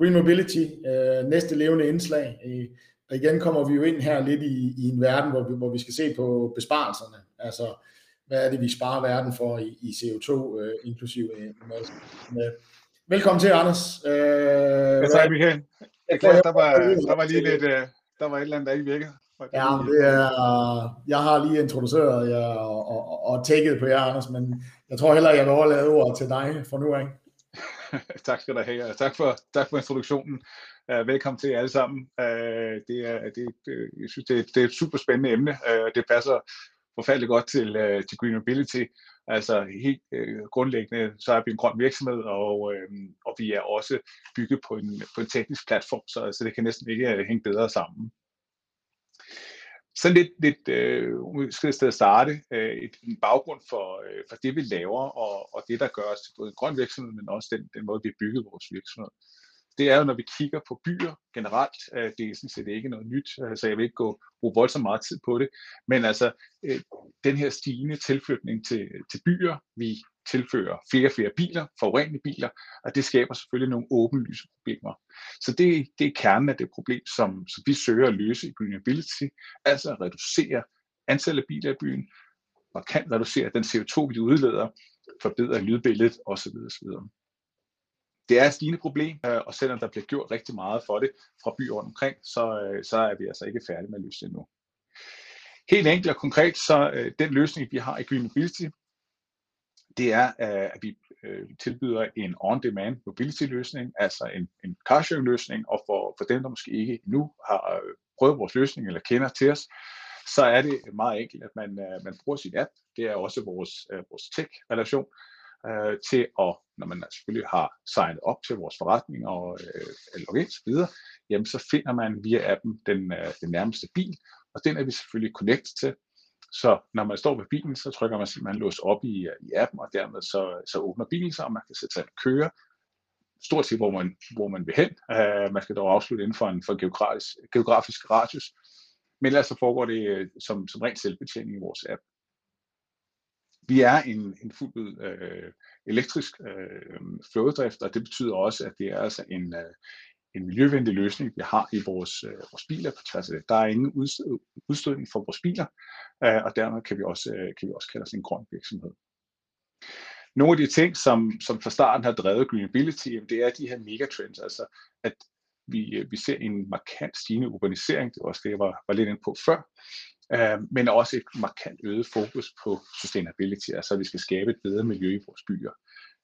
Green Mobility, øh, næste levende indslag. Øh, og igen kommer vi jo ind her lidt i, i en verden, hvor vi, hvor vi skal se på besparelserne. Altså, hvad er det, vi sparer verden for i, i CO2, øh, inklusive øh, med. Velkommen til, Anders. Øh, ja, tak, Michael. Jeg kan, der, var, der var lige lidt, øh, der var et eller andet, der ikke virkede. Ja, det er, jeg har lige introduceret jer og, og, og tækket på jer, Anders, men jeg tror heller, jeg vil overlade ordet til dig for nu af. tak skal du have, og tak for, tak for introduktionen. Uh, velkommen til jer alle sammen. Uh, det er, det, det, jeg synes, det, det er et super spændende emne. Uh, det passer forfærdeligt godt til, uh, til Green Mobility. Altså helt uh, grundlæggende, så er vi en grøn virksomhed, og, uh, og vi er også bygget på en, på en teknisk platform, så, så det kan næsten ikke uh, hænge bedre sammen sådan lidt, lidt øh, skal sted at starte, øh, et, en baggrund for, øh, for det, vi laver, og, og det, der gør os til både en grøn virksomhed, men også den, den måde, vi har bygget vores virksomhed. Det er jo, når vi kigger på byer generelt, øh, det er sådan set ikke noget nyt, øh, så jeg vil ikke gå bruge voldsomt meget tid på det, men altså øh, den her stigende tilflytning til, til byer, vi tilfører flere og flere biler, forurenende biler, og det skaber selvfølgelig nogle åbenlyse problemer. Så det, det er kernen af det problem, som, som vi søger at løse i Green Mobility, altså at reducere antallet af biler i byen, og kan reducere den CO2, vi udleder, forbedre lydbilledet osv. osv. Det er et stigende problem, øh, og selvom der bliver gjort rigtig meget for det fra byer rundt omkring, så, øh, så er vi altså ikke færdige med at løse det endnu. Helt enkelt og konkret, så øh, den løsning, vi har i Green Mobility, det er, øh, at vi øh, tilbyder en on-demand mobility-løsning, altså en, en carsharing-løsning, og for, for dem, der måske ikke nu har øh, prøvet vores løsning eller kender til os, så er det meget enkelt, at man, man bruger sin app. Det er også vores, vores tech-relation øh, til at, når man selvfølgelig har signet op til vores forretning og øh, logget videre, jamen så finder man via appen den, øh, den nærmeste bil, og den er vi selvfølgelig connected til, så når man står ved bilen, så trykker man simpelthen lås op i, øh, i appen, og dermed så, så åbner bilen sig, og man kan sætte sig og køre stort set, hvor man, hvor man vil hen. Uh, man skal dog afslutte inden for en for geografisk, geografisk radius. Men ellers så foregår det øh, som, som rent selvbetjening i vores app. Vi er en, en fuldt øh, elektrisk øh, flådedrift, og det betyder også, at det er altså en, øh, en miljøvenlig løsning, vi har i vores, øh, vores biler på tværs af det. Der er ingen udstødning for vores biler, øh, og dermed kan vi også, øh, kan vi også kalde os en grøn virksomhed. Nogle af de ting, som, som fra starten har drevet Green Mobility, det er de her megatrends, altså at vi, øh, vi ser en markant stigende urbanisering, det var også det, jeg var, var lidt inde på før, øh, men også et markant øget fokus på sustainability, altså at vi skal skabe et bedre miljø i vores byer.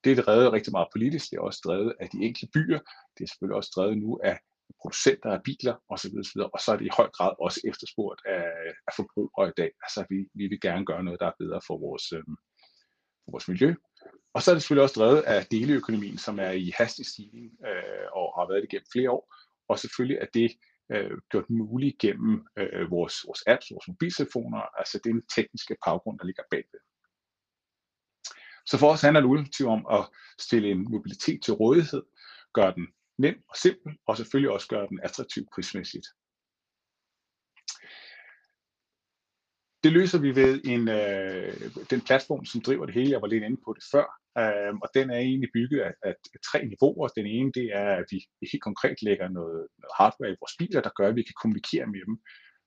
Det er drevet rigtig meget politisk, det er også drevet af de enkelte byer, det er selvfølgelig også drevet nu af producenter af biler osv. osv. Og så er det i høj grad også efterspurgt af, af forbrugere i dag. Altså vi, vi vil gerne gøre noget, der er bedre for vores, øh, for vores miljø. Og så er det selvfølgelig også drevet af deleøkonomien, som er i hastig stigning øh, og har været det gennem flere år. Og selvfølgelig er det øh, gjort muligt gennem øh, vores, vores apps, vores mobiltelefoner, altså den tekniske baggrund, der ligger bagved. Så for os handler det ultimativt om at stille en mobilitet til rådighed, gøre den nem og simpel, og selvfølgelig også gøre den attraktiv prismæssigt. Det løser vi ved en, øh, den platform, som driver det hele. Jeg var lidt inde på det før, øh, og den er egentlig bygget af, af, tre niveauer. Den ene det er, at vi helt konkret lægger noget, noget hardware i vores biler, der gør, at vi kan kommunikere med dem.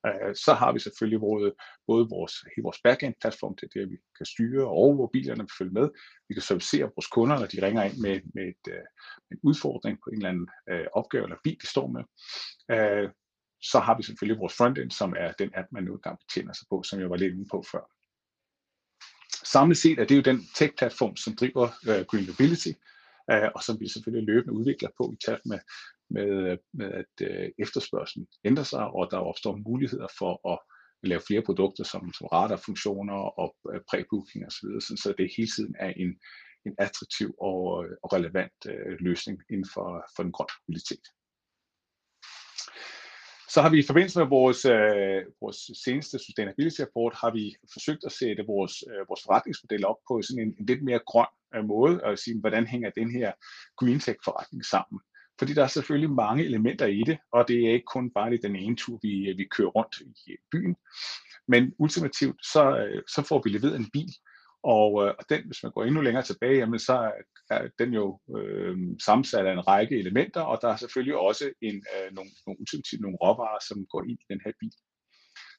Øh, så har vi selvfølgelig både, både vores, hele vores backend-platform det det, der, vi kan styre og overvåge bilerne, vi følger med. Vi kan servicere vores kunder, når de ringer ind med, med et, uh, en udfordring på en eller anden øh, opgave eller bil, de står med. Øh, så har vi selvfølgelig vores frontend, som er den app, man nu engang betjener sig på, som jeg var lidt inde på før. Samlet set er det jo den tech-platform, som driver øh, Green Mobility, øh, og som vi selvfølgelig løbende udvikler på i takt med, med, med at øh, efterspørgselen ændrer sig, og der opstår muligheder for at lave flere produkter som, som radarfunktioner og øh, prebooking osv., så, så det hele tiden er en, en attraktiv og, øh, og relevant øh, løsning inden for, for den grønne mobilitet. Så har vi i forbindelse med vores, øh, vores seneste sustainability report, har vi forsøgt at sætte vores, øh, vores forretningsmodel op på sådan en, en lidt mere grøn øh, måde, og sige, hvordan hænger den her green tech forretning sammen. Fordi der er selvfølgelig mange elementer i det, og det er ikke kun bare den ene tur, vi, vi kører rundt i øh, byen. Men ultimativt, så, øh, så får vi leveret en bil, Og, øh, og den, hvis man går endnu længere tilbage, jamen, så er, den jo øh, sammensat af en række elementer, og der er selvfølgelig også en, øh, nogle, nogle, nogle råvarer, som går ind i den her bil.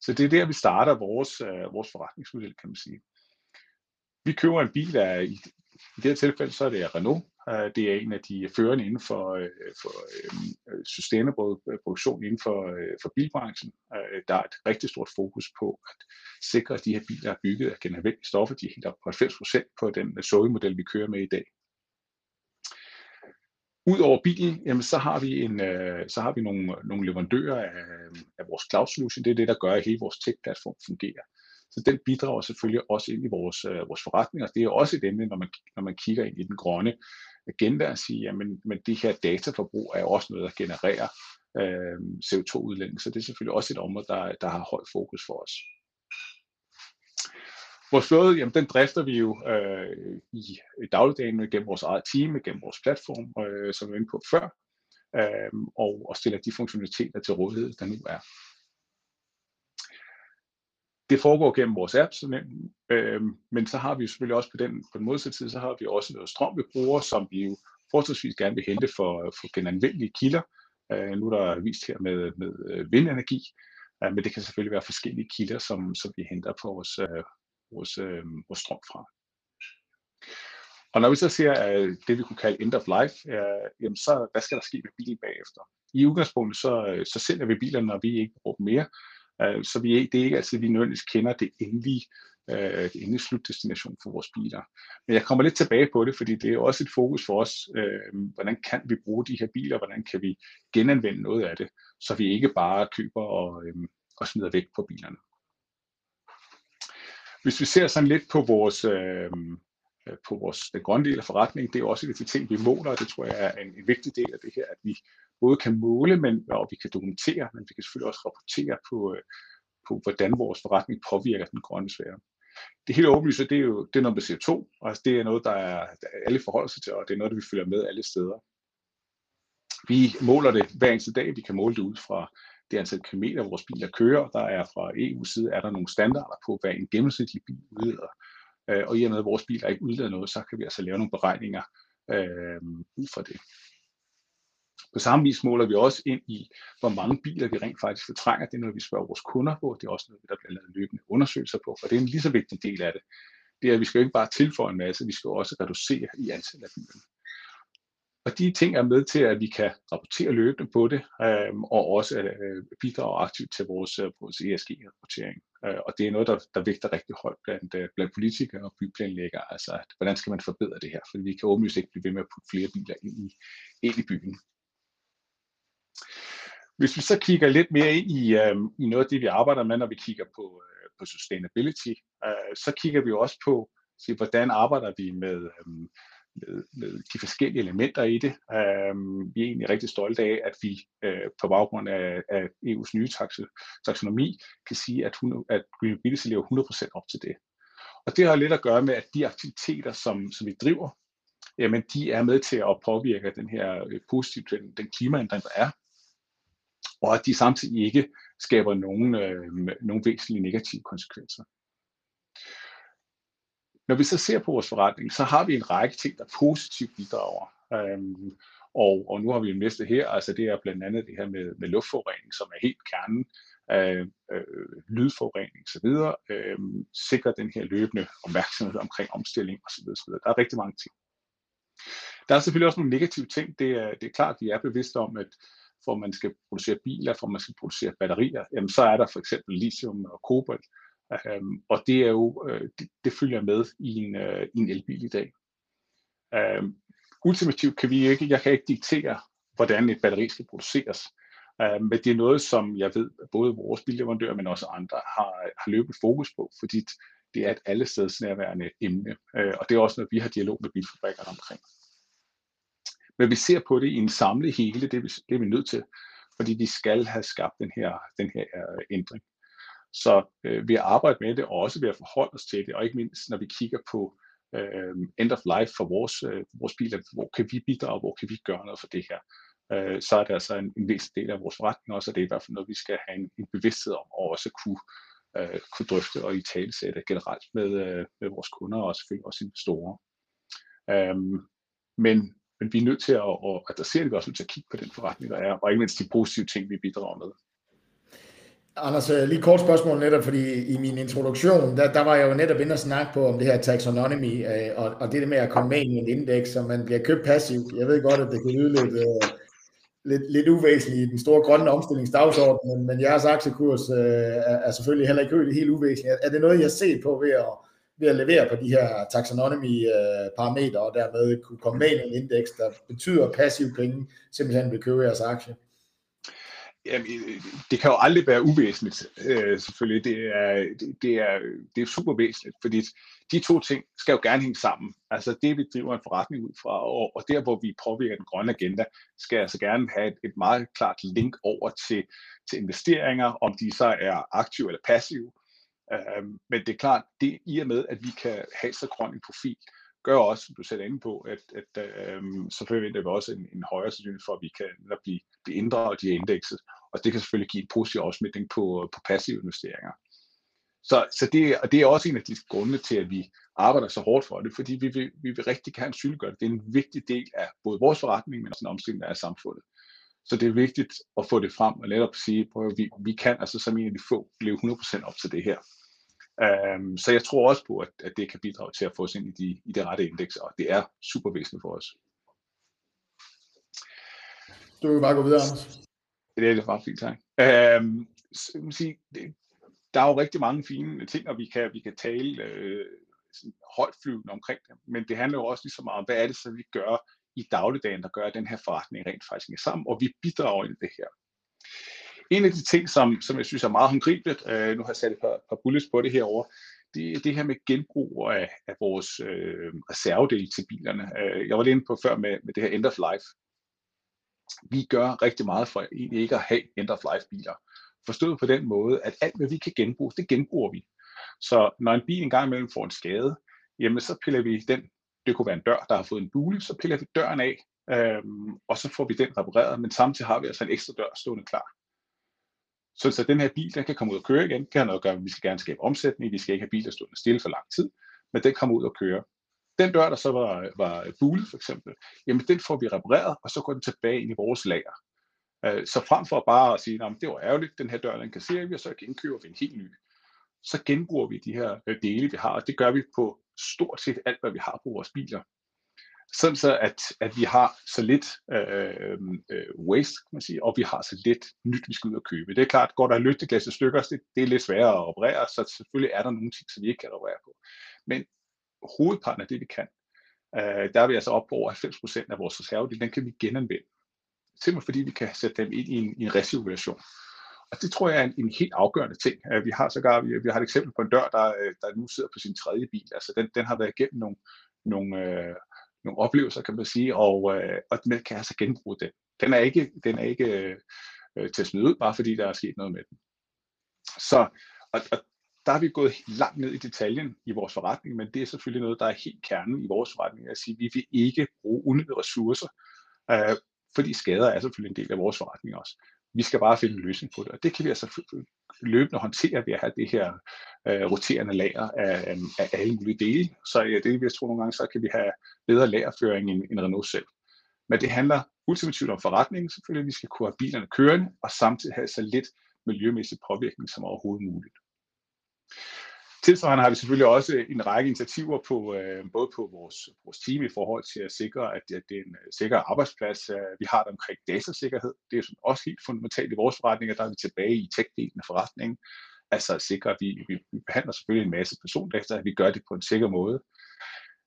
Så det er der, vi starter vores, øh, vores forretningsmodel, kan man sige. Vi køber en bil der i, i det her tilfælde, så er det Renault. Øh, det er en af de førende inden for, øh, for øh, øh sustainable øh, produktion inden for, øh, for bilbranchen. Øh, der er et rigtig stort fokus på at sikre, at de her biler er bygget af genanvendelige stoffer. De er helt op på 90% på den øh, Zoe-model, vi kører med i dag. Udover bilen, jamen, så har vi, en, øh, så har vi nogle, nogle leverandører af, af vores cloud solution. Det er det, der gør, at hele vores tech-platform fungerer. Så den bidrager selvfølgelig også ind i vores, øh, vores forretning, og det er også et emne, når man, når man kigger ind i den grønne agenda og sige, jamen men det her dataforbrug er jo også noget, der genererer øh, CO2-udledning, så det er selvfølgelig også et område, der, der har højt fokus for os. Vores flåde, jamen, den drifter vi jo øh, i, i dagligdagen gennem vores eget team, gennem vores platform, øh, som vi var inde på før, øh, og, og stiller de funktionaliteter til rådighed, der nu er. Det foregår gennem vores app, så øh, men så har vi selvfølgelig også på den, på den modsatte side, så har vi også noget strøm, vi bruger, som vi jo forholdsvis gerne vil hente for, for genanvendelige kilder. Øh, nu er der vist her med, med øh, vindenergi, øh, men det kan selvfølgelig være forskellige kilder, som, som vi henter på vores, øh, vores, øh, vores strøm fra. Og når vi så ser øh, det, vi kunne kalde end of life, øh, jamen så hvad skal der ske med bilen bagefter? I udgangspunktet så, øh, så sælger vi bilerne, når vi ikke bruger dem mere, Øh, så vi, det er ikke altid, at vi nødvendigvis kender det endelige, øh, det endelige slutdestination for vores biler. Men jeg kommer lidt tilbage på det, fordi det er også et fokus for os, øh, hvordan kan vi bruge de her biler, hvordan kan vi genanvende noget af det, så vi ikke bare køber og, øh, og smider væk på bilerne. Hvis vi ser sådan lidt på vores, øh, øh på vores den grønne del af forretningen, det er også en af de ting, vi måler, og det tror jeg er en, en vigtig del af det her, at vi både kan måle, men og vi kan dokumentere, men vi kan selvfølgelig også rapportere på, øh, på hvordan vores forretning påvirker den grønne sfære. Det helt åbenlyse, det er jo det er noget med CO2, og altså det er noget, der, er, der alle forholder sig til, og det er noget, der vi følger med alle steder. Vi måler det hver eneste dag, vi kan måle det ud fra det antal kilometer, vores biler kører. Der er fra EU's side er der nogle standarder på, hvad en gennemsnitlig bil udleder. Øh, og i og med, at vores biler ikke udleder noget, så kan vi altså lave nogle beregninger øh, ud fra det. På samme vis måler vi også ind i, hvor mange biler vi rent faktisk fortrænger. Det er noget, vi spørger vores kunder på. Det er også noget, der bliver lavet løbende undersøgelser på, for det er en lige så vigtig del af det. Det er, at vi skal ikke bare tilføje en masse, vi skal også reducere i antallet af bilerne. Og de ting er med til, at vi kan rapportere løbende på det, øh, og også øh, bidrage aktivt til vores, øh, vores ESG-rapportering. Øh, og det er noget, der, der vægter rigtig højt blandt, øh, blandt politikere og byplanlæggere. Altså, at, hvordan skal man forbedre det her? For vi kan åbenlyst ikke blive ved med at putte flere biler ind i, ind i byen. Hvis vi så kigger lidt mere ind i, øh, i noget af det, vi arbejder med, når vi kigger på, øh, på sustainability, øh, så kigger vi også på, så hvordan arbejder vi med, øh, med, med de forskellige elementer i det. Øh, vi er egentlig rigtig stolte af, at vi øh, på baggrund af, af EU's nye taksonomi kan sige, at, 100, at Green Mobility lever 100% op til det. Og det har lidt at gøre med, at de aktiviteter, som, som vi driver, jamen de er med til at påvirke den her øh, positive, den, den klimaændring, der er og at de samtidig ikke skaber nogen, øh, nogen væsentlige negative konsekvenser. Når vi så ser på vores forretning, så har vi en række ting, der positivt bidrager. Øhm, og, og nu har vi en næste her, altså det er blandt andet det her med, med luftforurening, som er helt kernen, øh, øh, lydforurening osv., øh, sikrer den her løbende opmærksomhed omkring omstilling osv. osv. Der er rigtig mange ting. Der er selvfølgelig også nogle negative ting. Det er, det er klart, at vi er bevidste om, at for man skal producere biler, for man skal producere batterier, jamen så er der for eksempel lithium og kobolt, øhm, og det er jo øh, det, det følger med i en, øh, i en elbil i dag. Øhm, ultimativt kan vi ikke, jeg kan ikke diktere, hvordan et batteri skal produceres, øhm, men det er noget, som jeg ved, både vores billeverandører, men også andre har, har løbet fokus på, fordi det er et allestedsnærværende emne, øh, og det er også noget, vi har dialog med bilfabrikkerne omkring. Men vi ser på det i en samlet hele, det, det er vi nødt til, fordi vi skal have skabt den her, den her øh, ændring. Så øh, ved at arbejde med det, og også ved at forholde os til det, og ikke mindst når vi kigger på øh, end of life for vores, øh, vores biler, hvor kan vi bidrage, hvor kan vi gøre noget for det her, øh, så er det altså en, en væsentlig del af vores forretning også, og det er i hvert fald noget, vi skal have en, en bevidsthed om, og også kunne øh, kunne drøfte og i talesætte generelt med, øh, med vores kunder og selvfølgelig også investorer. Øhm, men, men vi er nødt til at, at adressere det, vi er også nødt til at kigge på den forretning, der er, og ikke mindst de positive ting, vi bidrager med. Anders, øh, lige kort spørgsmål netop, fordi i min introduktion, der, der var jeg jo netop inde og snakke på om det her taxonomy, øh, og, og det der med at komme med i en indeks, så man bliver købt passivt. Jeg ved godt, at det kan lyde lidt, øh, lidt, lidt uvæsentligt i den store grønne omstillingsdagsorden, men, men jeres aktiekurs øh, er, er selvfølgelig heller ikke helt uvæsentligt. Er det noget, jeg har set på ved at, ved at levere på de her taxonomy-parametre, øh, og dermed kunne komme med i en indeks, der betyder passiv penge, simpelthen vil købe jeres aktie? Jamen, øh, det kan jo aldrig være uvæsentligt, øh, selvfølgelig. Det er, det, det, er, det er super væsentligt, fordi de to ting skal jo gerne hænge sammen. Altså det, vi driver en forretning ud fra, og, og der, hvor vi påvirker den grønne agenda, skal altså gerne have et, et meget klart link over til, til investeringer, om de så er aktive eller passive. Øh, men det er klart, det i og med, at vi kan have så grøn en profil, gør også, som du selv er inde på, at, at øh, så forventer vi også en, en højere sandsynlighed for, at vi kan blive, blive inddraget i indekset, og det kan selvfølgelig give en positiv afsmitning på, på passive investeringer. Så, så det, og det er også en af de grunde til, at vi arbejder så hårdt for det, fordi vi vil, vi vil rigtig gerne synliggøre det. Det er en vigtig del af både vores forretning, men også en omstilling af samfundet. Så det er vigtigt at få det frem og netop sige, at vi, vi kan altså som en af de få leve 100% op til det her. Um, så jeg tror også på, at, at det kan bidrage til at få os ind i, de, i det rette indeks, og det er super væsentligt for os. Du kan bare gå videre, Anders. Det er det bare fint, tak. Um, så, sige, det, der er jo rigtig mange fine ting, og vi kan, vi kan tale øh, højtflyvende omkring det, men det handler jo også lige så meget om, hvad er det så, vi gør i dagligdagen, der gør, at den her forretning rent faktisk hænger sammen, og vi bidrager i det her. En af de ting, som, som jeg synes er meget håndgribeligt, øh, nu har jeg sat et par, par bullets på det herover, det er det her med genbrug af, af vores øh, reservedele til bilerne. Øh, jeg var lige inde på før med, med det her end of life. Vi gør rigtig meget for egentlig ikke at have end of life biler. Forstået på den måde, at alt hvad vi kan genbruge, det genbruger vi. Så når en bil engang imellem får en skade, jamen så piller vi den, det kunne være en dør, der har fået en bule, så piller vi døren af, øhm, og så får vi den repareret, men samtidig har vi altså en ekstra dør stående klar. Så, så den her bil, den kan komme ud og køre igen. Det har noget at gøre at vi skal gerne skabe omsætning. Vi skal ikke have biler stående stille for lang tid, men den kommer ud og køre. Den dør, der så var, var bulet for eksempel, jamen den får vi repareret, og så går den tilbage ind i vores lager. Øh, så frem for bare at sige, at det var ærgerligt, den her dør, den kasserer vi, og så genkøber vi en helt ny, så genbruger vi de her øh, dele, vi har, og det gør vi på stort set alt, hvad vi har på vores biler. Sådan så, at, at vi har så lidt øh, øh, øh, waste, kan man sige, og vi har så lidt nyt, vi skal ud og købe. Det er klart, går der lygteglas i stykker, det, det er lidt sværere at operere, så selvfølgelig er der nogle ting, som vi ikke kan operere på. Men hovedparten af det, vi kan, øh, der er vi altså op på over 90% af vores reserve, den kan vi genanvende simpelthen fordi vi kan sætte dem ind i en, i en recirkulation. Og det tror jeg er en, en helt afgørende ting. Øh, vi har sågar, vi, vi har et eksempel på en dør, der, øh, der nu sidder på sin tredje bil. Altså den, den har været igennem nogle, nogle, øh, nogle oplevelser, kan man sige, og, øh, og den kan altså genbruge den. Den er ikke, den er ikke øh, til at smide ud, bare fordi der er sket noget med den. Så, og, og der er vi gået langt ned i detaljen i vores forretning, men det er selvfølgelig noget, der er helt kernen i vores forretning, at sige, at vi vil ikke bruge unødige ressourcer øh, fordi skader er selvfølgelig en del af vores forretning også. Vi skal bare finde en løsning på det, og det kan vi altså løbende håndtere ved at have det her øh, roterende lager af, af alle mulige dele. Så ja, det vil jeg tro nogle gange, så kan vi have bedre lagerføring end, end Renault selv. Men det handler ultimativt om forretningen selvfølgelig. Vi skal kunne have bilerne kørende, og samtidig have så lidt miljømæssig påvirkning som overhovedet muligt. Tilsvarende har vi selvfølgelig også en række initiativer på øh, både på vores, vores team i forhold til at sikre, at, at det er en øh, sikker arbejdsplads. Øh, vi har det omkring datasikkerhed. Det er jo også helt fundamentalt i vores forretninger. Der er vi tilbage i tech-delen af forretningen. Altså at sikre, at vi, vi behandler selvfølgelig en masse persondata, at vi gør det på en sikker måde.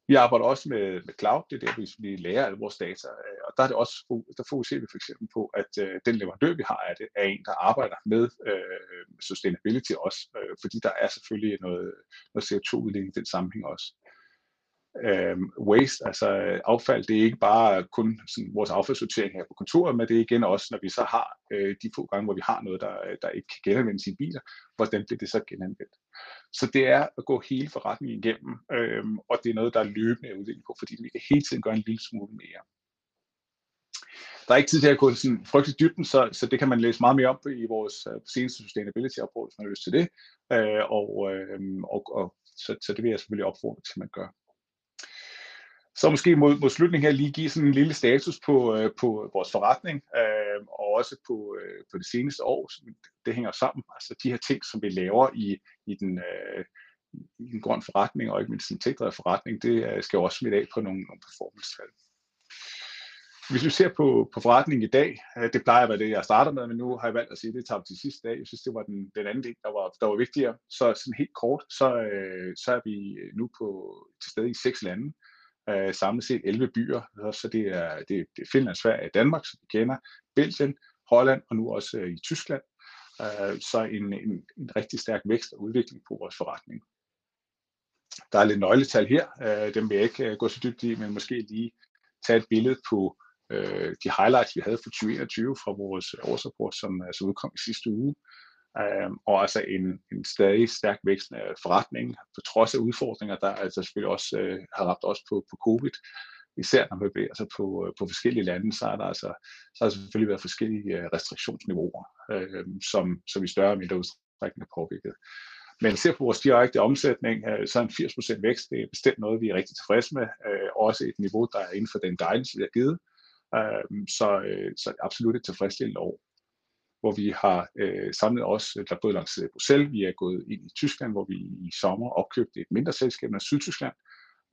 Vi arbejder også med, med cloud, det er der, vi, vi lærer alle vores data, og der, er det også, der fokuserer vi for eksempel på, at øh, den leverandør, vi har af det, er en, der arbejder med øh, sustainability også, øh, fordi der er selvfølgelig noget, noget CO2-udledning i den sammenhæng også. Øh, waste, altså affald, det er ikke bare kun sådan, vores affaldssortering her på kontoret, men det er igen også, når vi så har øh, de få gange, hvor vi har noget, der, der ikke kan genanvendes i biler, hvordan bliver det så genanvendt. Så det er at gå hele forretningen igennem, øh, og det er noget, der er løbende udvikling på, fordi vi kan hele tiden gøre en lille smule mere. der er ikke tid til at gå sådan frygtelig dybden, så, så det kan man læse meget mere om i vores uh, seneste sustainability rapport, hvis man har lyst til det. Uh, og, uh, og, og så, så det vil jeg selvfølgelig opfordre til, at man gør. Så måske mod, mod slutningen her lige give sådan en lille status på, øh, på vores forretning, øh, og også på, øh, på det seneste år. Det hænger sammen. Altså de her ting, som vi laver i, i den, øh, i en grøn forretning, og ikke mindst en tech forretning, det øh, skal jo også smitte af på nogle, nogle performance-tal. Hvis vi ser på, på forretningen i dag, øh, det plejer at være det, jeg starter med, men nu har jeg valgt at sige, at det tager vi til sidste dag. Jeg synes, det var den, den anden del, der var, der var vigtigere. Så sådan helt kort, så, øh, så er vi nu på, til stede i seks lande øh, samlet set 11 byer, så det er, det, det er Finland, Sverige Danmark, som vi kender, Belgien, Holland og nu også øh, i Tyskland. Øh, så en, en, en rigtig stærk vækst og udvikling på vores forretning. Der er lidt nøgletal her, øh, dem vil jeg ikke øh, gå så dybt i, men måske lige tage et billede på øh, de highlights, vi havde for 2021 fra vores årsrapport, som, altså som udkom i sidste uge øh, Øhm, og altså en, en stadig stærk vækstende forretning, på trods af udfordringer, der altså selvfølgelig også øh, har ramt os på, på covid. Især når man bevæger sig på, øh, på forskellige lande, så har der altså så har der selvfølgelig været forskellige øh, restriktionsniveauer, øh, som, som i større og mindre udstrækning er påvirket. Men ser på vores direkte omsætning, øh, så er en 80% vækst, det er bestemt noget, vi er rigtig tilfredse med. Øh, også et niveau, der er inden for den guidance, vi har givet. Øhm, øh, så, så absolut et tilfredsstillende år hvor vi har øh, samlet os, øh, der både langs Bruxelles, vi er gået ind i Tyskland, hvor vi i sommer opkøbte et mindre selskab med Sydtyskland,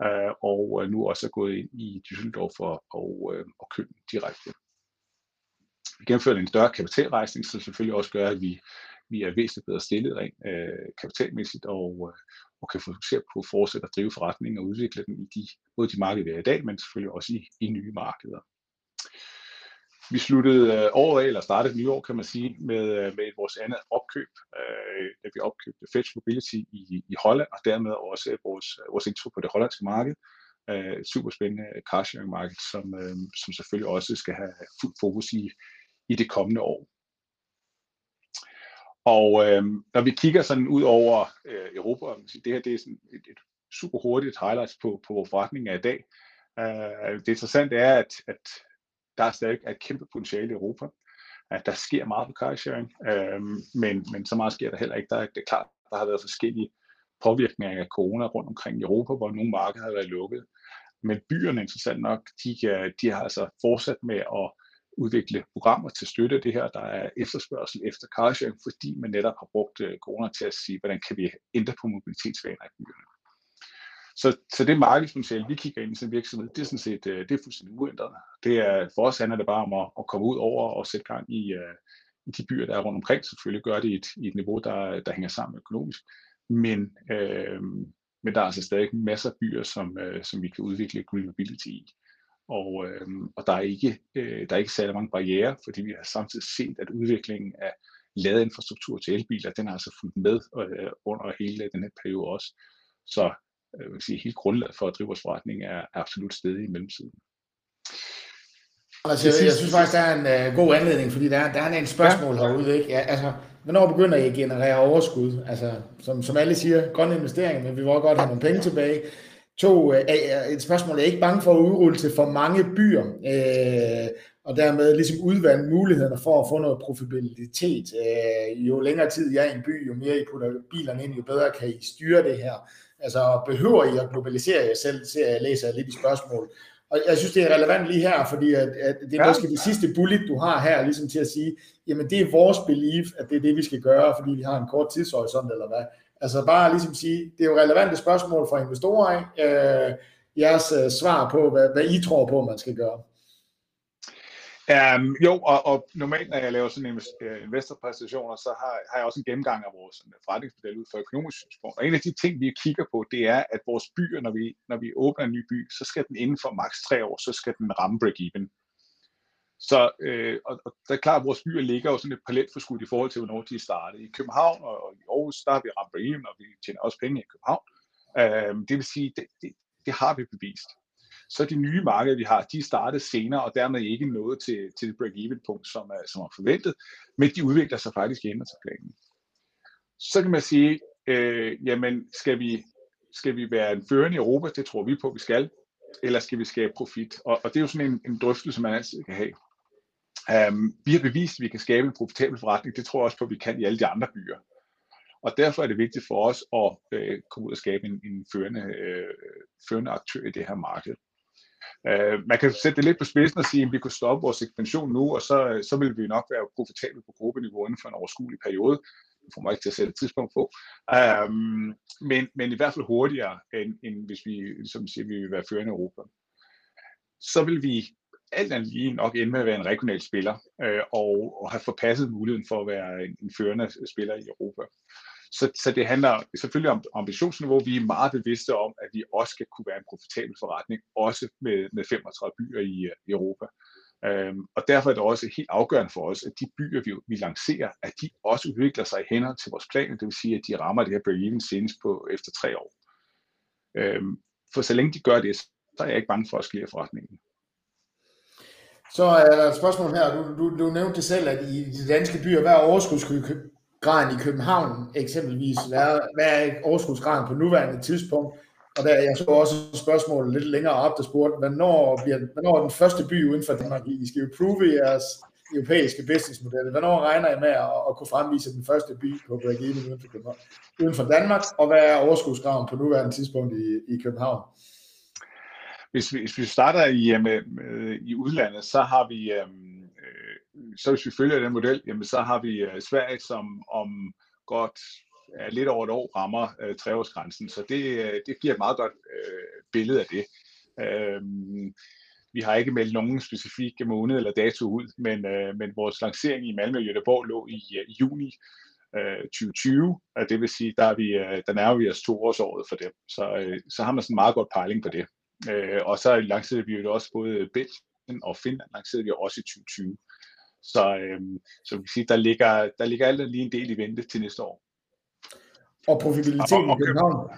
øh, og øh, nu også er gået ind i Düsseldorf og, og, øh, og købt direkte. Vi gennemførte en større kapitalrejsning, som selvfølgelig også gør, at vi, vi er væsentligt bedre stillet rent øh, kapitalmæssigt og, øh, og kan fokusere på at fortsætte at drive forretningen og udvikle den i de, både de markeder, vi er i dag, men selvfølgelig også i, i nye markeder. Vi sluttede øh, året af, eller startede nye år, kan man sige, med, øh, med vores andet opkøb, øh, da vi opkøbte Fetch Mobility i, i Holland, og dermed også øh, vores, øh, vores intro på det hollandske marked. Øh, super spændende carsharing marked, som, øh, som selvfølgelig også skal have fuld fokus i, i det kommende år. Og øh, når vi kigger sådan ud over øh, Europa, det her det er sådan et, et super hurtigt highlights på, på vores forretning af i dag. Øh, det interessante er, at, at der er stadig et kæmpe potentiale i Europa. At der sker meget på carsharing, øh, men, men så meget sker der heller ikke. Der, det er klart, der har været forskellige påvirkninger af corona rundt omkring i Europa, hvor nogle markeder har været lukket. Men byerne, interessant nok, de, de har altså fortsat med at udvikle programmer til støtte af det her. Der er efterspørgsel efter carsharing, fordi man netop har brugt øh, corona til at sige, hvordan kan vi ændre på mobilitetsvaner i byerne. Så, så det markedspotentiale, vi kigger ind i sin virksomhed, det er sådan set øh, det er fuldstændig uændret. Det er, for os handler det bare om at, at komme ud over og sætte gang i, uh, i de byer, der er rundt omkring. Selvfølgelig gør det i et, i et niveau, der, der hænger sammen økonomisk. Men, øh, men der er altså stadig masser af byer, som, øh, som vi kan udvikle green mobility i. Og, øh, og der, er ikke, øh, der er ikke særlig mange barriere, fordi vi har samtidig set, at udviklingen af ladeinfrastruktur til elbiler, den har altså fulgt med øh, under hele den her periode også. Så jeg vil sige, helt grundlaget for at drive vores forretning er, absolut stedet i mellemtiden. Altså, jeg, jeg synes faktisk, der er en uh, god anledning, fordi der, er, der er en spørgsmål ja. herude. Ikke? Ja, altså, hvornår begynder I at generere overskud? Altså, som, som alle siger, grøn investering, men vi vil også godt have nogle penge tilbage. To, uh, et spørgsmål, jeg er ikke bange for at udrulle til for mange byer, uh, og dermed ligesom udvande mulighederne for at få noget profitabilitet. Uh, jo længere tid jeg er i en by, jo mere I putter bilerne ind, jo bedre kan I styre det her. Altså, behøver I at globalisere jer selv, ser jeg læser lidt i spørgsmål. Og jeg synes, det er relevant lige her, fordi at, at det er ja. måske det sidste bullet, du har her, ligesom til at sige, jamen det er vores belief, at det er det, vi skal gøre, fordi vi har en kort tidshorisont, eller hvad. Altså bare ligesom sige, det er jo relevante spørgsmål fra investorer, ikke? Øh, jeres uh, svar på, hvad, hvad I tror på, man skal gøre. Um, jo, og, og normalt, når jeg laver sådan en øh, investorpræsentationer, så har, har jeg også en gennemgang af vores øh, forretningsmodel ud fra økonomisk synspunkt. Og en af de ting, vi kigger på, det er, at vores byer, når vi, når vi åbner en ny by, så skal den inden for maks tre år, så skal den ramme break-even. Så øh, og, og det er klart, at vores byer ligger jo sådan et paletforskud i forhold til, hvornår de starter. I København og, og i Aarhus, der har vi ramt break-even, og vi tjener også penge i København. Øh, det vil sige, det, det, det har vi bevist så de nye markeder, vi har, de er startet senere, og dermed ikke nået til, til det break-even punkt, som er, som er forventet, men de udvikler sig faktisk i til planen. Så kan man sige, øh, jamen skal vi, skal vi være en førende i Europa, det tror vi på, vi skal, eller skal vi skabe profit? Og, og det er jo sådan en, en drøftelse, man altid kan have. Um, vi har bevist, at vi kan skabe en profitabel forretning. Det tror jeg også på, at vi kan i alle de andre byer. Og derfor er det vigtigt for os at øh, komme ud og skabe en, en førende, øh, førende aktør i det her marked. Øh, man kan sætte det lidt på spidsen og sige, at vi kunne stoppe vores ekspansion nu, og så, øh, så vil vi nok være profitable på gruppeniveau inden for en overskuelig periode. Det får mig ikke til at sætte et tidspunkt på. Øhm, men, men i hvert fald hurtigere, end, end hvis vi som siger, vi vil være førende i Europa. Så vil vi alt andet lige nok ende med at være en regional spiller, øh, og, og have forpasset muligheden for at være en, en førende spiller i Europa. Så, så det handler selvfølgelig om ambitionsniveau. Vi er meget bevidste om, at vi også skal kunne være en profitabel forretning, også med, med 35 byer i, øh, i Europa. Øhm, og derfor er det også helt afgørende for os, at de byer, vi, vi lancerer, at de også udvikler sig i henhold til vores planer, det vil sige, at de rammer det her break-even senest på efter tre år. Øhm, for så længe de gør det, så er jeg ikke bange for at skalere forretningen. Så er der et spørgsmål her. Du, du, du nævnte det selv, at i de danske byer, hvad skulle graden i København eksempelvis? Hvad hvad er overskudsgraden på nuværende tidspunkt? Og der, jeg så også et spørgsmål lidt længere op, der spurgte, hvornår, bliver, hvornår er den første by uden for Danmark? I skal jo prove jeres europæiske businessmodel. Hvornår regner I med at, at kunne fremvise den første by på break uden for, uden for Danmark? Og hvad er overskudsgraden på nuværende tidspunkt i, i København? Hvis vi, hvis vi starter i, øh, med, med, i udlandet, så har vi, øhm, øh, så hvis vi følger den model, jamen, så har vi øh, Sverige, som om godt ja, lidt over et år rammer øh, treårsgrænsen. Så det, øh, det giver et meget godt øh, billede af det. Øhm, vi har ikke meldt nogen specifikke måned eller dato ud, men, øh, men vores lancering i Malmø og Göteborg lå i, øh, i juni øh, 2020, og det vil sige, der, er vi, øh, der nærmer vi os to for dem. Så, øh, så har man sådan en meget godt pejling på det. Øh, og så lancerede vi jo også både Belgien og Finland lancerede vi også i 2020. Så, øh, så vi sige, der ligger, der ligger alt lige en del i vente til næste år. Og profitabiliteten i København?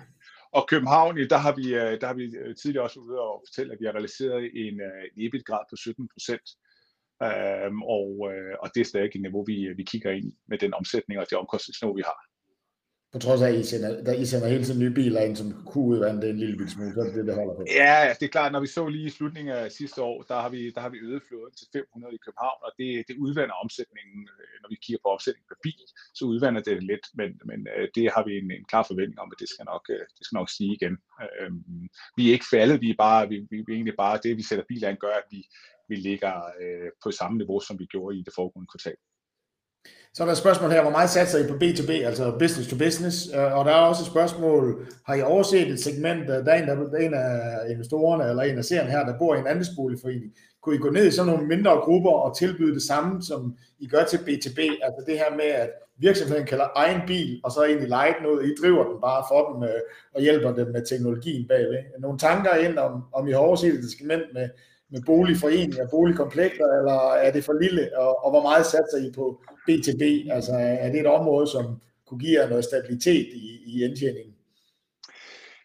Og København, der har vi, øh, der har vi øh, tidligere også ude og fortælle, at vi har realiseret en, øh, en EBIT-grad på 17 procent. Øhm, og, og det er stadig et niveau, vi, vi kigger ind i med den omsætning og det omkostningsniveau, vi har. På trods af, at I sender, der I sender hele tiden nye biler ind, som kunne udvande det en lille smule, så er det det, det holder på. Ja, det er klart, når vi så lige i slutningen af sidste år, der har vi, der har vi øget flåden til 500 i København, og det, det udvander omsætningen, øh, når vi kigger på omsætningen per bil, så udvander det lidt, men, men øh, det har vi en, en klar forventning om, at det skal nok, øh, det skal nok stige igen. Øhm, vi er ikke faldet, vi er, bare, vi, vi er egentlig bare, det vi sætter biler ind, gør, at vi, vi ligger på samme niveau, som vi gjorde i det foregående kvartal. Så er der et spørgsmål her, hvor meget satser I på B2B, altså business to business? Øh, og der er også et spørgsmål, har I overset et segment, der er en, der er en af investorerne, eller en af serien her, der bor i en andelsboligforening. Kunne I gå ned i sådan nogle mindre grupper og tilbyde det samme, som I gør til B2B? Altså det her med, at virksomheden kalder egen bil, og så egentlig lejet noget, I driver den bare for dem øh, og hjælper dem med teknologien bagved. Nogle tanker ind om, om I har overset et segment med, med boligforeninger, boligkomplekser, eller er det for lille, og, og hvor meget satser I på B2B? Altså er det et område, som kunne give jer noget stabilitet i, i indtjeningen?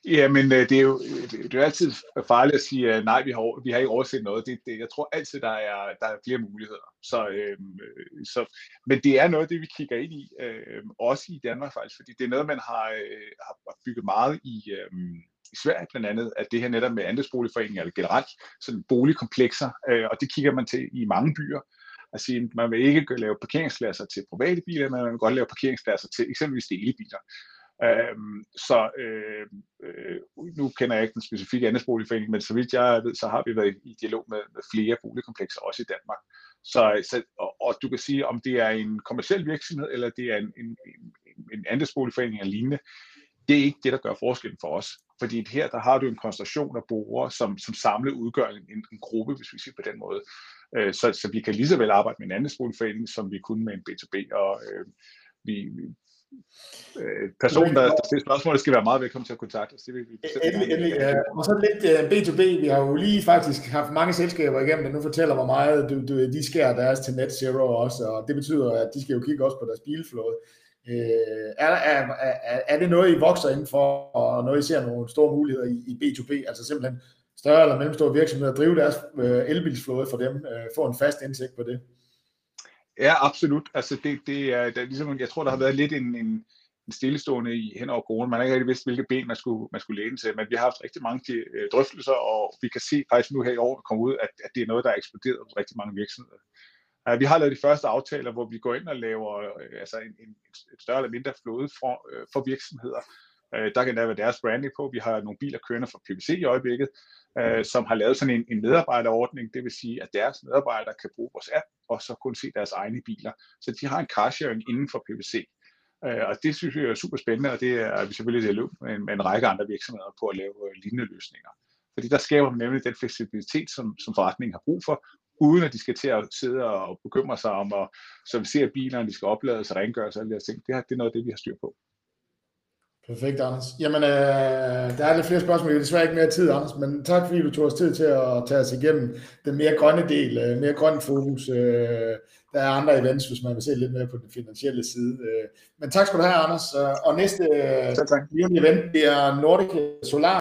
Ja, men øh, det er jo det er jo altid farligt at sige, at nej, vi har, vi har ikke overset noget. Det, det, jeg tror altid, der er, der er flere muligheder. Så, øhm, så, men det er noget det, vi kigger ind i, øhm, også i Danmark faktisk, fordi det er noget, man har, øh, har bygget meget i, øhm, i Sverige blandt andet, at det her netop med andelsboligforeninger, eller generelt sådan boligkomplekser, øh, og det kigger man til i mange byer, at sige, man vil ikke lave parkeringspladser til private biler, men man vil godt lave parkeringspladser til eksempelvis delebiler. Øhm, så øh, øh, nu kender jeg ikke den specifikke andelsboligforening, men så vidt jeg ved, så har vi været i dialog med, med flere boligkomplekser, også i Danmark. Så, så, og, og du kan sige, om det er en kommersiel virksomhed, eller det er en, en, en, en andelsboligforening eller lignende, det er ikke det, der gør forskellen for os. Fordi her, der har du en koncentration af brugere, som, som samlet udgør en, en gruppe, hvis vi siger på den måde. Øh, så, så vi kan lige så vel arbejde med en anden skoleforening, som vi kunne med en B2B, og øh, vi, øh, personen, der, der stiller spørgsmål, skal være meget velkommen til at kontakte os. Det vil vi endelig, endelig, ja. Og så lidt uh, øh, B2B. Vi har jo lige faktisk haft mange selskaber igennem, der nu fortæller, hvor meget du, du, de skærer deres til net zero også, og det betyder, at de skal jo kigge også på deres bilflåde. Øh, er, er, er, er det noget, I vokser indenfor, og noget, I ser nogle store muligheder i, i B2B, altså simpelthen større eller mellemstore virksomheder, drive deres øh, elbilsflåde for dem, øh, få en fast indsigt på det? Ja, absolut. Altså det, det er, det ligesom, jeg tror, der har været lidt en, en, en stillestående i hen over corona. Man har ikke rigtig vidst, hvilke ben man skulle, man skulle læne til, men vi har haft rigtig mange øh, drøftelser, og vi kan se faktisk nu her i år, komme ud, at, at det er noget, der er eksploderet hos rigtig mange virksomheder. Uh, vi har lavet de første aftaler, hvor vi går ind og laver uh, altså en, en, et større eller mindre flåde for, uh, for virksomheder. Øh, der kan der være deres branding på. Vi har nogle biler kørende fra PVC i øjeblikket, øh, som har lavet sådan en, en medarbejderordning. Det vil sige, at deres medarbejdere kan bruge vores app og så kun se deres egne biler. Så de har en carsharing inden for PVC. Øh, og det synes vi er super spændende, og det er vi selvfølgelig i dialog med, med en række andre virksomheder på at lave øh, lignende løsninger. Fordi der skaber man nemlig den fleksibilitet, som, som forretningen har brug for, uden at de skal til at sidde og bekymre sig om at servicere bilerne, de skal oplades og rengøres og alle de her ting. Det, er, det er noget af det, vi har styr på. Perfekt, Anders. Jamen, øh, der er lidt flere spørgsmål. Vi har desværre ikke mere tid, Anders, men tak fordi du tog os tid til at tage os igennem den mere grønne del, øh, mere grøn fokus. Øh, der er andre events, hvis man vil se lidt mere på den finansielle side. Øh, men tak skal du have, Anders. Og næste øh, event bliver Nordic Solar